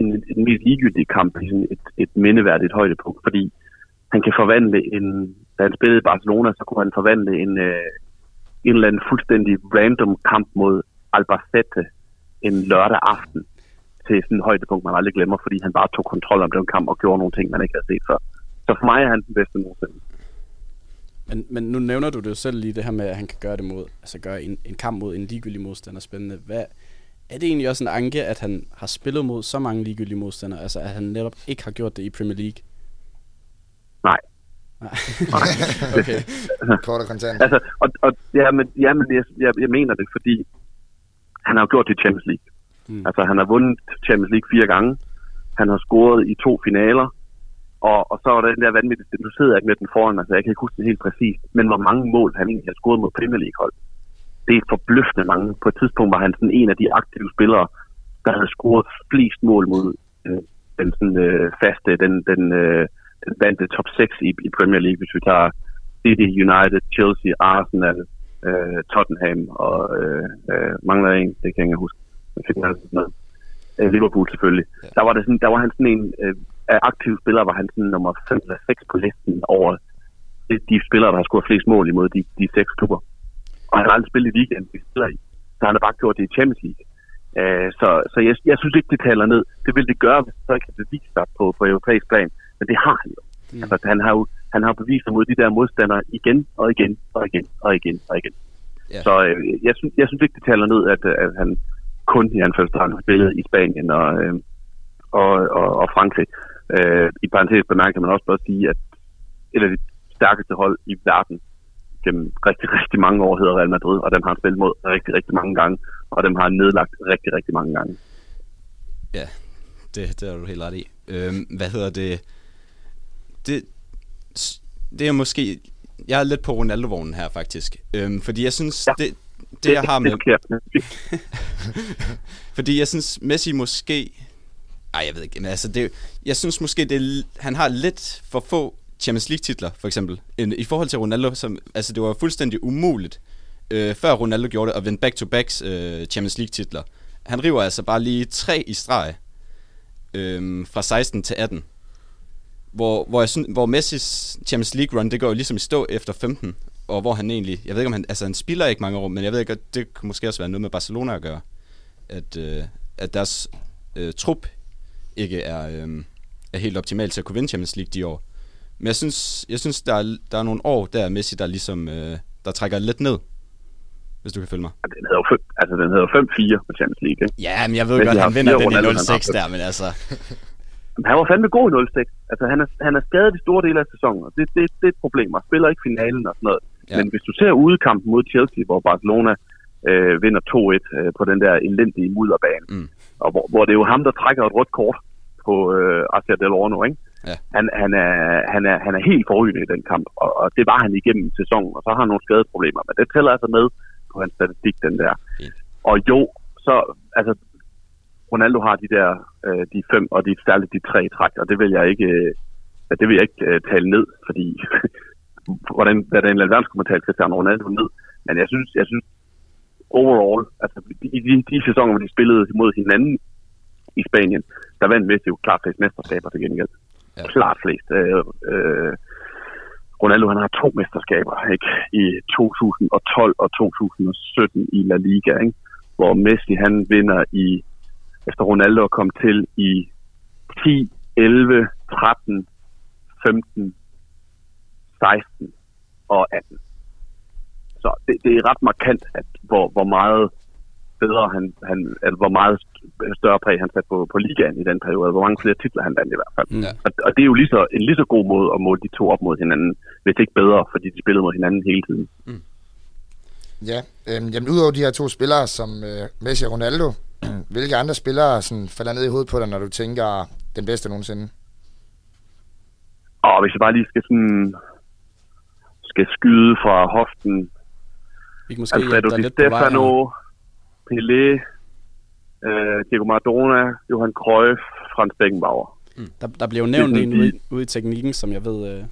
en, en mest ligegyldige kamp i sådan et, et mindeværdigt højdepunkt, fordi han kan forvandle en, da han spillede i Barcelona, så kunne han forvandle en, øh, en eller anden fuldstændig random kamp mod Albacete en lørdag aften til sådan et højdepunkt, man aldrig glemmer, fordi han bare tog kontrol om den kamp og gjorde nogle ting, man ikke havde set før. Så for mig er han den bedste nogensinde. Men, men nu nævner du det jo selv lige det her med, at han kan gøre det mod, altså gøre en, en kamp mod en ligegyldig modstander spændende. Hvad, er det egentlig også en anke, at han har spillet mod så mange ligegyldige modstandere? Altså at han netop ikke har gjort det i Premier League? Nej. Nej. okay. Kort og kontant. Altså, og, og ja, men, ja, men jeg, jeg, jeg mener det, fordi han har jo gjort det i Champions League. Mm. Altså, han har vundet Champions League fire gange. Han har scoret i to finaler. Og, og så var der den der vanvittige, nu sidder jeg ikke med den foran, altså jeg kan ikke huske det helt præcist, men hvor mange mål han egentlig har scoret mod Premier League hold. Det er forbløffende mange. På et tidspunkt var han sådan en af de aktive spillere, der havde scoret flest mål mod øh, den sådan, øh, faste, den, den, øh, den vante top 6 i, i Premier League, hvis vi tager City, United, Chelsea, Arsenal, øh, Tottenham og øh, øh, mangler en, det kan jeg ikke huske. Jeg fik noget. Øh, Liverpool selvfølgelig. Ja. Der var det sådan, der var han sådan en øh, af aktive spillere, var han sådan nummer 5 eller 6 på listen over de, spillere, der har scoret flest mål imod de, de seks klubber. Og han har aldrig spillet i ligaen, de spiller i. Så han har bare gjort det i Champions League. Øh, så så jeg, jeg synes ikke, det taler ned. Det vil det gøre, hvis så kan bevise sig på, på europæisk plan. Men det har han jo. Mm. Altså, han har jo han har bevist sig mod de der modstandere igen og igen og igen og igen og igen. Ja. Så øh, jeg, synes, jeg synes ikke, det taler ned, at, at han kun i anførselstegn har spillet i Spanien og, øh, og, og, og Frankrig. Øh, I parentes bemærker man også bare sige, at et af de stærkeste hold i verden gennem rigtig, rigtig mange år hedder Real Madrid, og dem har han spillet mod rigtig, rigtig mange gange, og dem har han nedlagt rigtig, rigtig mange gange. Ja, det, det er du helt ret i. Øhm, hvad hedder det? Det, det er måske... Jeg er lidt på Ronaldo-vognen her, faktisk. Øhm, fordi jeg synes, ja. det, det, jeg har med... fordi jeg synes, Messi måske... Ej, jeg ved ikke, men altså, det, jeg synes måske, det han har lidt for få Champions League-titler, for eksempel, end, i forhold til Ronaldo, som, altså det var fuldstændig umuligt, øh, før Ronaldo gjorde det, at vinde back-to-backs øh, Champions League-titler. Han river altså bare lige tre i streg, øh, fra 16 til 18. Hvor, hvor, jeg synes, hvor Messis Champions League run, det går jo ligesom i stå efter 15, og hvor han egentlig, jeg ved ikke om han, altså han spiller ikke mange år, men jeg ved ikke, at det kunne måske også være noget med Barcelona at gøre, at, øh, at deres øh, trup ikke er, øh, er helt optimal til at kunne vinde Champions League de år. Men jeg synes, jeg synes der, er, der er nogle år der Messi, der ligesom, øh, der trækker lidt ned, hvis du kan følge mig. Den hedder altså, den hedder 5-4 på Champions League, ikke? Ja, men jeg ved godt, han vinder den i 0-6 der, men altså... Han var fandme god i 0-6. Altså, han er, han er skadet i store dele af sæsonen, og det, det, det er et problem. Han spiller ikke finalen og sådan noget. Ja. Men hvis du ser udekampen mod Chelsea, hvor Barcelona øh, vinder 2-1 øh, på den der elendige mudderbane, mm. og hvor, hvor det er jo ham, der trækker et rødt kort på øh, Arcia del Orno, ikke? Ja. Han, han, er, han, er, han er helt forrygende i den kamp, og, og det var han igennem sæsonen, og så har han nogle skadeproblemer, men det tæller altså med på hans statistik, den der. Fint. Og jo, så, altså, Ronaldo har de der, øh, de fem, og de særligt de tre træk, og det vil jeg ikke, øh, det vil jeg ikke øh, tale ned, fordi hvordan, hvad den eller verden skulle man tale Cristiano Ronaldo ned, men jeg synes, jeg synes overall, altså i de, de sæsoner, hvor de spillede mod hinanden i Spanien, der vandt Messi jo klart flest mesterskaber til gengæld. Ja. Klart flest. Øh, øh, Ronaldo han har to mesterskaber ikke? i 2012 og 2017 i La Liga, ikke? hvor Messi han vinder i, efter Ronaldo kommet til i 10, 11, 13, 15, 16 og 18. Så det, det er ret markant, at hvor, hvor meget bedre han, han altså, hvor meget større præg han satte på, på ligaen i den periode, hvor mange flere titler han vandt i hvert fald. Ja. Og, og det er jo lige så, en lige så god måde at måle de to op mod hinanden, hvis ikke bedre, fordi de spillede mod hinanden hele tiden. Ja, øhm, jamen udover de her to spillere, som øh, Messi og Ronaldo, hvilke andre spillere sådan, falder ned i hovedet på dig, når du tænker den bedste nogensinde? Og hvis jeg bare lige skal sådan skal skyde fra hoften, Vi kan måske Alfredo Di Stefano. Pelé, øh, Diego Maradona, Johan Cruyff, Frans Beckenbauer. Der, der bliver jo nævnt en ude, ude i teknikken, som jeg ved øh,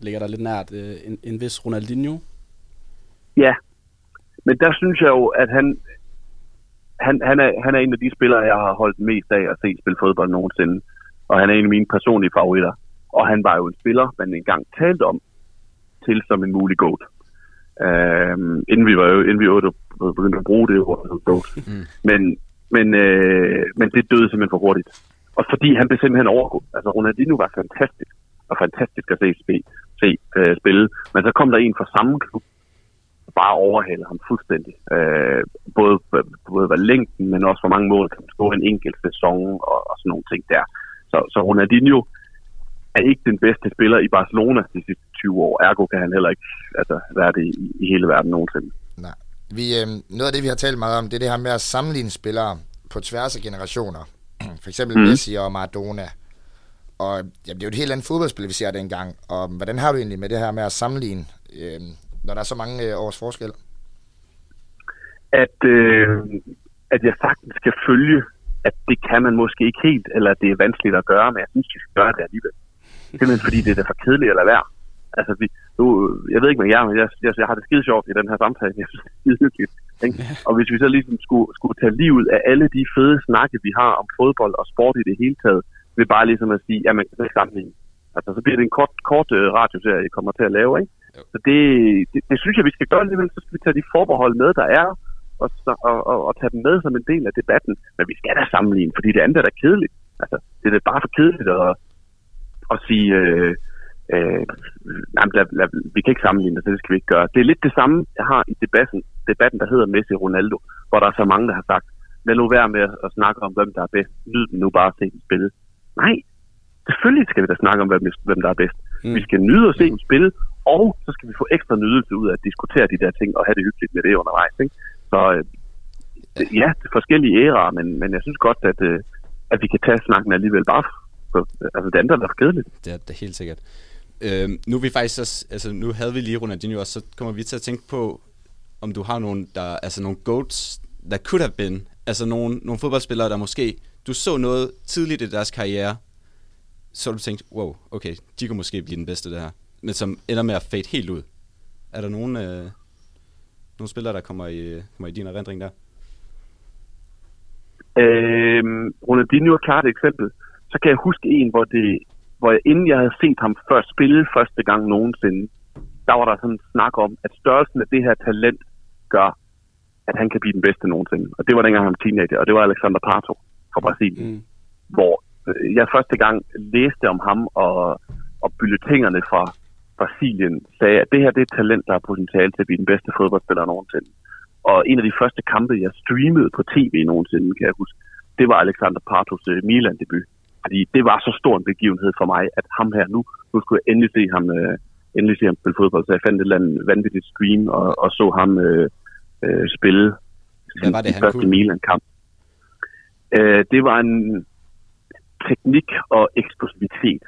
ligger der lidt nært. Øh, en, en vis Ronaldinho. Ja, men der synes jeg jo, at han, han, han, er, han er en af de spillere, jeg har holdt mest af at se spille fodbold nogensinde. Og han er en af mine personlige favoritter. Og han var jo en spiller, man engang talte om til som en mulig GOAT. Øhm, inden vi var jo, inden vi jo begyndte at bruge det ord, GOAT. Mm. Men, men, øh, men det døde simpelthen for hurtigt. Og fordi han blev simpelthen overgået. Altså Ronaldinho var fantastisk, og fantastisk at se, se, se øh, spille. Men så kom der en fra samme klub, bare overhalede ham fuldstændig. Øh, både, både hvad længden, men også hvor mange mål kan man score en enkelt sæson, og, og sådan nogle ting der. Så, så Ronaldinho er ikke den bedste spiller i Barcelona de sidste 20 år. Ergo kan han heller ikke altså, være det i, i hele verden nogensinde. Nej. Vi, øh, noget af det, vi har talt meget om, det er det her med at sammenligne spillere på tværs af generationer. For eksempel mm. Messi og Maradona. Og ja, det er jo et helt andet fodboldspil, vi ser dengang. Og hvordan har du egentlig med det her med at sammenligne, øh, når der er så mange øh, års forskel? At, øh, at jeg sagtens skal følge, at det kan man måske ikke helt, eller at det er vanskeligt at gøre, men jeg synes, vi skal gøre det alligevel. Simpelthen fordi det er da for kedeligt at lade være. Altså, vi, nu, jeg ved ikke med jer, men jeg, jeg, jeg har det skide sjovt i den her samtale. Jeg synes, det er skide hyggeligt. Ikke? Og hvis vi så ligesom skulle, skulle tage livet af alle de fede snakke, vi har om fodbold og sport i det hele taget, ved bare ligesom at sige, jamen, det er sammenligning. Altså, så bliver det en kort, kort uh, radioserie, jeg kommer til at lave, ikke? Så det, det, det, synes jeg, vi skal gøre alligevel. Så skal vi tage de forbehold med, der er, og, så- og, og, og tage dem med som en del af debatten. Men vi skal da sammenligne, fordi det andet er da kedeligt. Altså, det er da bare for kedeligt at, at sige, øh, øh, nej, lad, lad, vi kan ikke sammenligne det, så det skal vi ikke gøre. Det er lidt det samme, jeg har i debatten, debatten der hedder Messi Ronaldo, hvor der er så mange, der har sagt, lad nu være med at, at snakke om, hvem der er bedst. Nyd dem nu bare at se dem spille. Nej, selvfølgelig skal vi da snakke om, hvem, hvem der er bedst. Mm. Vi skal nyde at se dem spille, og så skal vi få ekstra nydelse ud af at diskutere de der ting og have det hyggeligt med det undervejs. Ikke? Så øh, ja, det er forskellige æraer, men, men jeg synes godt, at, øh, at vi kan tage snakken alligevel bare for, altså det andet er kedeligt. Det er, det er helt sikkert. Øhm, nu er vi faktisk også, altså nu havde vi lige Ronaldinho også, så kommer vi til at tænke på, om du har nogle, der, altså nogle goats, der could have been, altså nogle, nogle fodboldspillere, der måske, du så noget tidligt i deres karriere, så du tænkt, wow, okay, de kunne måske blive den bedste der, men som ender med at fade helt ud. Er der nogen, øh, nogle spillere, der kommer i, kommer i din erindring der? Øh, Ronaldinho er klart et eksempel. Så kan jeg huske en, hvor, det, hvor jeg, inden jeg havde set ham først spille første gang nogensinde, der var der sådan en snak om, at størrelsen af det her talent gør, at han kan blive den bedste nogensinde. Og det var dengang han var teenager, og det var Alexander Pato fra Brasilien. Mm. Hvor jeg første gang læste om ham, og, og bulletinerne fra Brasilien sagde, at det her det er et talent, der har potentiale til at blive den bedste fodboldspiller nogensinde. Og en af de første kampe, jeg streamede på tv nogensinde, kan jeg huske, det var Alexander Partos øh, Milan-debut. Fordi det var så stor en begivenhed for mig, at ham her nu, nu skulle jeg endelig se ham, øh, endelig se ham spille fodbold. Så jeg fandt et eller andet vanvittigt stream og, og så ham øh, øh, spille Hvad var det, sin første? Milan-kamp. Øh, det var en teknik og eksplosivitet.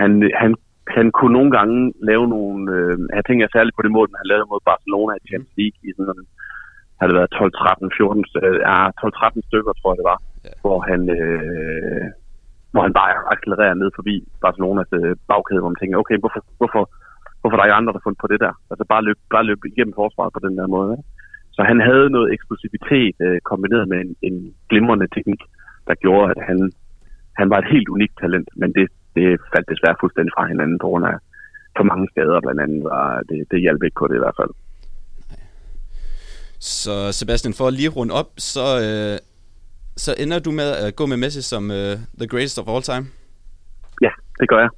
Han, han, han kunne nogle gange lave nogle... Øh, jeg tænker særligt på det mål, han lavede mod Barcelona i Champions League i sådan en, har det været 12, 13, 14, øh, ja, 12, 13 stykker, tror jeg det var, ja. hvor han øh, hvor han bare accelererer ned forbi Barcelonas øh, bagkæde, hvor man tænker, okay, hvorfor, hvorfor, hvorfor der er andre, der har fundet på det der? Altså bare løb, bare løb igennem forsvaret på den der måde. Ikke? Så han havde noget eksplosivitet øh, kombineret med en, en glimrende teknik, der gjorde, at han, han var et helt unikt talent, men det, det faldt desværre fuldstændig fra hinanden på grund af for mange skader blandt andet, og det, det hjalp ikke på det i hvert fald. Så Sebastian, for at lige runde op, så, øh, så ender du med at gå med Messi som øh, the greatest of all time? Ja, det gør jeg.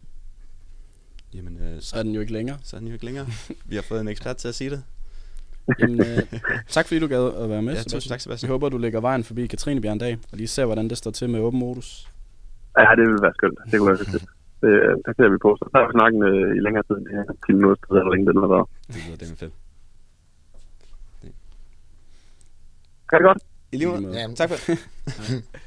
Jamen, øh, Så er den jo ikke længere. så er den jo ikke længere. Vi har fået en ekspert til at sige det. Jamen, øh, tak fordi du gad at være med, Ja, tusind tak, Sebastian. Vi håber, du lægger vejen forbi Katrinebjerg en dag, og lige ser, hvordan det står til med åben modus. Ja, det ville være skønt. Det kunne være skønt. Det, det ser vi på. Så tager vi snakken øh, i længere tid end det her. 10 minutter, eller hvor længe den har været. Det lyder det fedt. Kan det godt? I lige måde. Ja, Tak for det.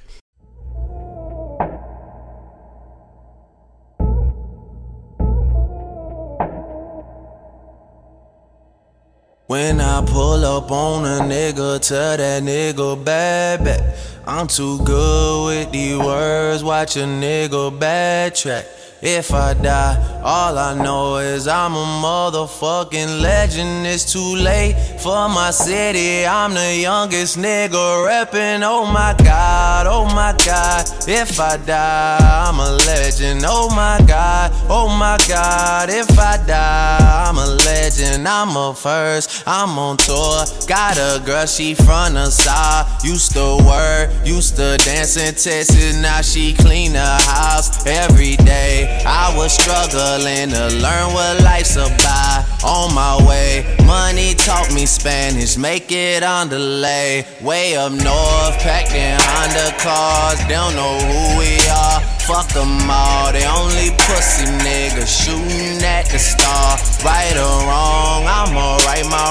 When I pull up on a nigga, tell that nigga bad back. I'm too good with these words, watch a nigga backtrack. If I die, all I know is I'm a motherfucking legend. It's too late for my city. I'm the youngest nigga reppin'. Oh my god, oh my god. If I die, I'm a legend. Oh my god, oh my god. If I die, I'm a legend. I'm a first, I'm on tour. Got a girl, she from the side. Used to work, used to dance in Texas. Now she clean the house every day. I was struggling to learn what life's about. On my way, money taught me Spanish, make it on delay. Way up north, packed in Honda cars, they don't know who we are. Fuck them all, they only pussy niggas shooting at the star. Right or wrong, I'ma right my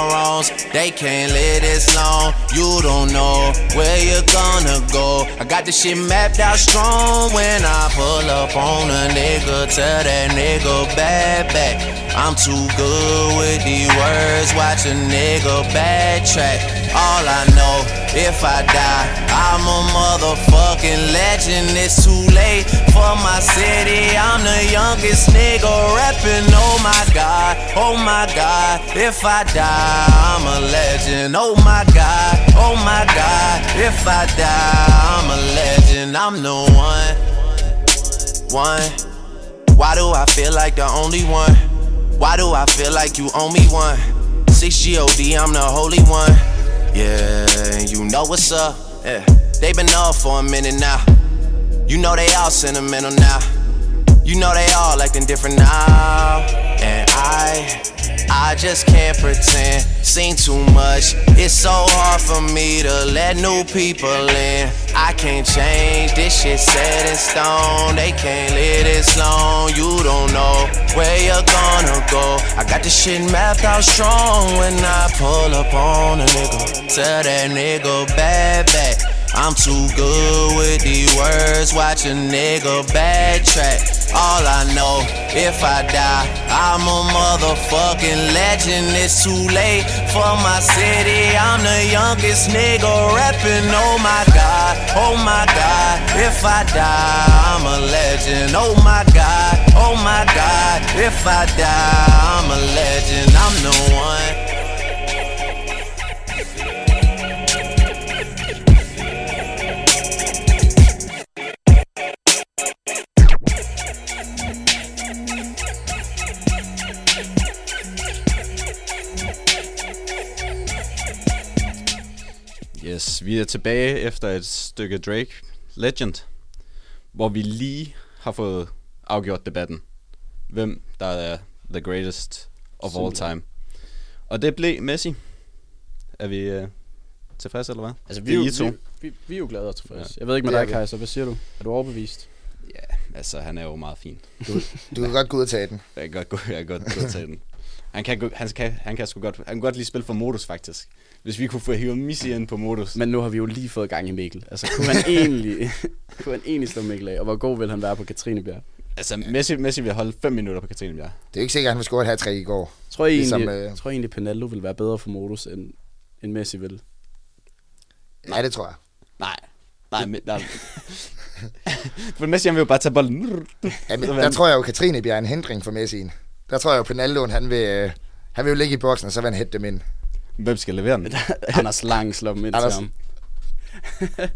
They can't live this long, you don't know where you're gonna go. I got this shit mapped out strong when I pull up on a nigga, tell that nigga bad back. I'm too good with these words, watch a nigga backtrack. All I know, if I die, I'm a motherfucking legend. It's too late for my city. I'm the youngest nigga rapping. Oh my god, oh my god. If I die, I'm a legend. Oh my god, oh my god. If I die, I'm a legend. I'm the one, one. Why do I feel like the only one? Why do I feel like you owe me one? 6 GOD, I'm the holy one. Yeah, you know what's up. Yeah. They been up for a minute now. You know they all sentimental now. You know they all acting different now. And I, I just can't pretend. Seen too much. It's so hard for me to let new people in. I can't change. This shit set in stone. They can't live this long. You don't know where you're gonna go. I got this shit mapped out strong when I pull up on a nigga. Tell that nigga bad back. I'm too good with these words, watch a nigga backtrack. All I know, if I die, I'm a motherfucking legend. It's too late for my city. I'm the youngest nigga rapping. Oh my god, oh my god. If I die, I'm a legend. Oh my god, oh my god. If I die, vi er tilbage efter et stykke Drake Legend, hvor vi lige har fået afgjort debatten. Hvem der er the greatest of all Simpelthen. time. Og det blev Messi. Er vi uh, tilfredse, eller hvad? Altså, vi, det er jo, I to. vi, vi, vi er jo glade og tilfredse. Jeg ved ikke med dig. Kajsa. Hvad siger du? Er du overbevist? Ja, altså han er jo meget fin. Du, du kan godt gå ud og tage den. Jeg kan godt gå, jeg kan godt gå og tage den. Han kan, han, kan, han kan sgu godt, han kan godt lige spille for modus, faktisk. Hvis vi kunne få hivet Messi ind på modus. Men nu har vi jo lige fået gang i Mikkel. Altså, kunne han egentlig, kunne han egentlig slå Mikkel af? Og hvor god vil han være på Katrinebjerg? Altså, Messi, Messi vil holde 5 minutter på Katrinebjerg. Det er jo ikke sikkert, at han vil score et hat i går. Tror jeg Ligesom, egentlig, øh, tror jeg egentlig Pinaldo vil være bedre for modus, end, end Messi vil? Ja, det tror jeg. Nej. Nej, men, nej. For Messi, han vil jo bare tage bolden. Ja, men, der tror jeg jo, Katrine bliver en hindring for Messi'en. Der tror jeg jo, Penaldoen, han vil, øh, han vil jo ligge i boksen, og så vil han hætte dem ind. Hvem skal levere den? Anders Lang slår dem ind Anders- til ham.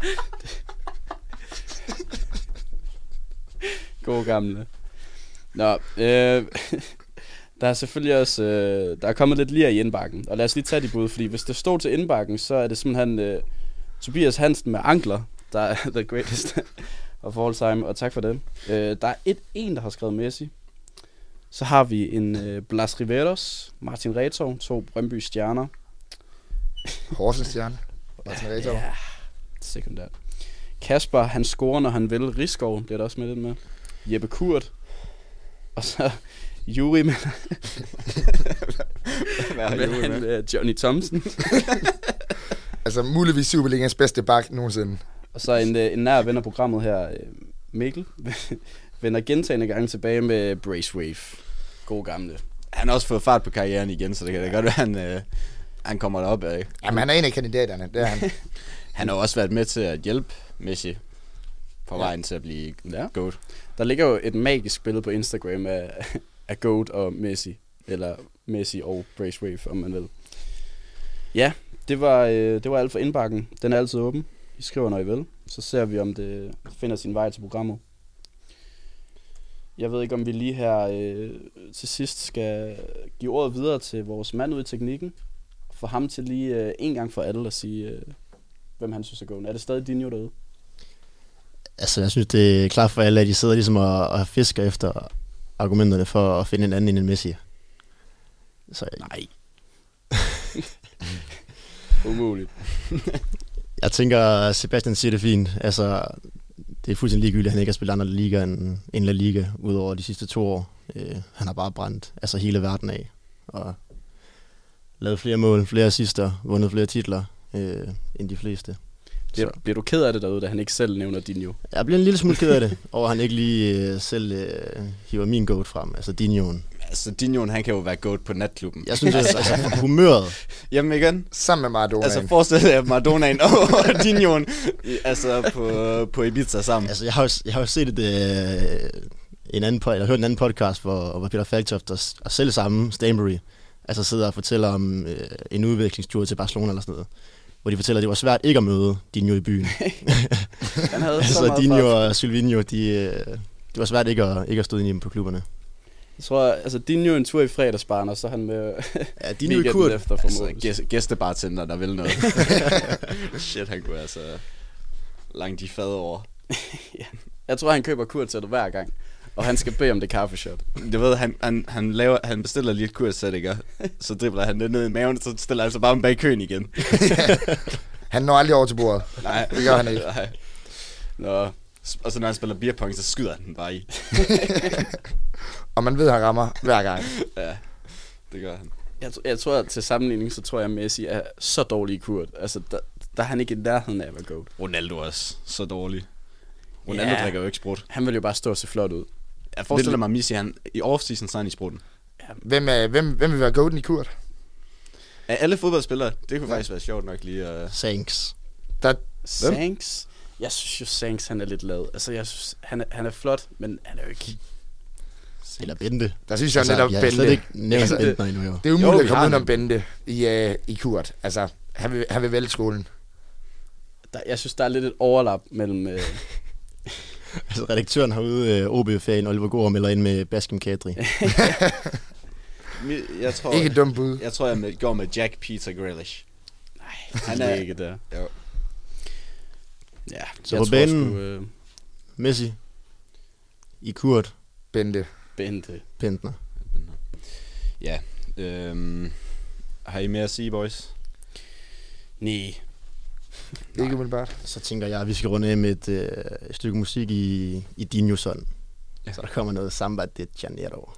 God gamle. Nå, øh, der er selvfølgelig også, øh, der er kommet lidt lige i indbakken. Og lad os lige tage de bud, fordi hvis det stod til indbakken, så er det simpelthen øh, Tobias Hansen med ankler, der er the greatest of all time, og tak for det. Øh, der er et en, der har skrevet Messi. Så har vi en øh, Blas Riveros, Martin Retov, to Brøndby stjerner. Horsens stjerne. Martin Retov. Ja, sekundært. Kasper, han scorer, når han vil. Rigskov bliver der også med lidt med. Jeppe Kurt. Og så Juri med, Hvad har han, med? øh, Johnny Thompson. Altså muligvis Superligans bedste bak nogensinde. og så en, øh, en nær ven af programmet her, øh, Mikkel, vender gentagende gange tilbage med Brace Wave. God gamle. Han har også fået fart på karrieren igen, så det kan da godt være, han, øh, Han kommer derop af. Jamen, han er en af kandidaterne, det er han. Han har også været med til at hjælpe Messi på Ja. vejen til at blive Ja. GOAT. Der ligger jo et magisk billede på Instagram af, af Goat og Messi. Eller Messi og Brace Wave, om man vil. Ja, det var, øh, det var alt for indbakken. Den er altid åben. I skriver, når I vil. Så ser vi, om det finder sin vej til programmet. Jeg ved ikke, om vi lige her øh, til sidst skal give ordet videre til vores mand ude i teknikken. For ham til lige øh, en gang for alle at sige, øh, hvem han synes er gående. Er det stadig Dinho derude? Altså, jeg synes, det er klart for alle, at de sidder ligesom og, og fisker efter argumenterne for at finde en anden end en Messi. Så Nej. Umuligt. jeg tænker, Sebastian siger det fint. Altså, det er fuldstændig ligegyldigt, at han ikke har spillet andre liga end en La Liga, udover de sidste to år. Øh, han har bare brændt altså hele verden af. Og lavet flere mål, flere assister, vundet flere titler øh, end de fleste. Bliver, bliver du ked af det derude, da han ikke selv nævner Dinho? Jeg bliver en lille smule ked af det, over at han ikke lige øh, selv øh, hiver min goat frem, altså Dinjoen. Altså, Dinjon, han kan jo være GOAT på natklubben. Jeg synes, altså, altså humøret. Jamen igen. Sammen med Maradona. Altså, forestil dig Maradonaen og Dinjon i- altså, på, på Ibiza sammen. Altså, jeg har jo, jeg har jo set et, øh, en anden, pod- jeg har hørt en anden podcast, hvor, hvor Peter Falktoft og, og selv samme Stanbury, altså sidder og fortæller om øh, en udvekslingstur til Barcelona eller sådan noget. Hvor de fortæller, at det var svært ikke at møde Dinho i byen. Han havde så altså, meget Dinho fart. og Silvino, de, øh, det var svært ikke at, ikke at stå ind i dem på klubberne. Jeg tror, altså Dinho en tur i fredagsbaren, og så han med ja, Dinho i Kurt. efter for Altså, mål. gæst, gæstebartender, der vil noget. Shit, han kunne altså langt de fad over. Jeg tror, han køber kurtsættet hver gang, og han skal bede om det kaffeshot. Det ved, han, han, han, laver, han bestiller lige et kurssæt, ikke? Så dribler han det ned i maven, så stiller han sig bare bag køen igen. Han når aldrig over til bordet. Nej, Det gør han ikke. Nej. Nå, og så når han spiller beerpong, så skyder han den bare i. Og man ved, at han rammer hver gang. Ja, det gør han. Jeg, jeg tror, at til sammenligning, så tror jeg, at Messi er så dårlig i kurt. Altså, der, der er han ikke i nærheden af at være goat. Ronaldo også så dårlig. Ronaldo Ja. drikker jo ikke sprut. Han vil jo bare stå og se flot ud. Jeg forestiller Vil- mig, Messi, han i off-season, så er han i sprutten. Hvem, er, hvem, hvem vil være golden i Kurt? Af alle fodboldspillere, det kunne faktisk være sjovt nok lige at... Sanks. Der, Sanks? Jeg synes jo, Sanks han er lidt lad. Altså, jeg synes, han er, han er flot, men han er jo ikke... Eller Bente. der synes jeg Altså, netop jeg Bente. slet ikke nævnt Altså, Bentner endnu, jo. Det er umuligt Jo, at komme udenom det. Bente i, uh, i Kurt. Altså, han vil, han vil vælge skolen. Der, jeg synes, der er lidt et overlap mellem... Øh, Altså, redaktøren herude, øh, OB-fan Oliver Gård, melder ind med Baskim Kadri. Jeg tror, Ikke et dumt bud. jeg, tror, jeg går med Jack Peter Grealish. han er ikke der. Jo. Ja, Så på banen- Sgu, øh, Messi. I Kurt. Bente. Bente. Bentner. Ja, øhm, har I mere at sige, boys? Nej. Ikke umiddelbart. Så tænker jeg, at vi skal runde af med et, øh, et stykke musik i, i Dinho sådan. Ja. Så der kommer noget Samba de Janeiro.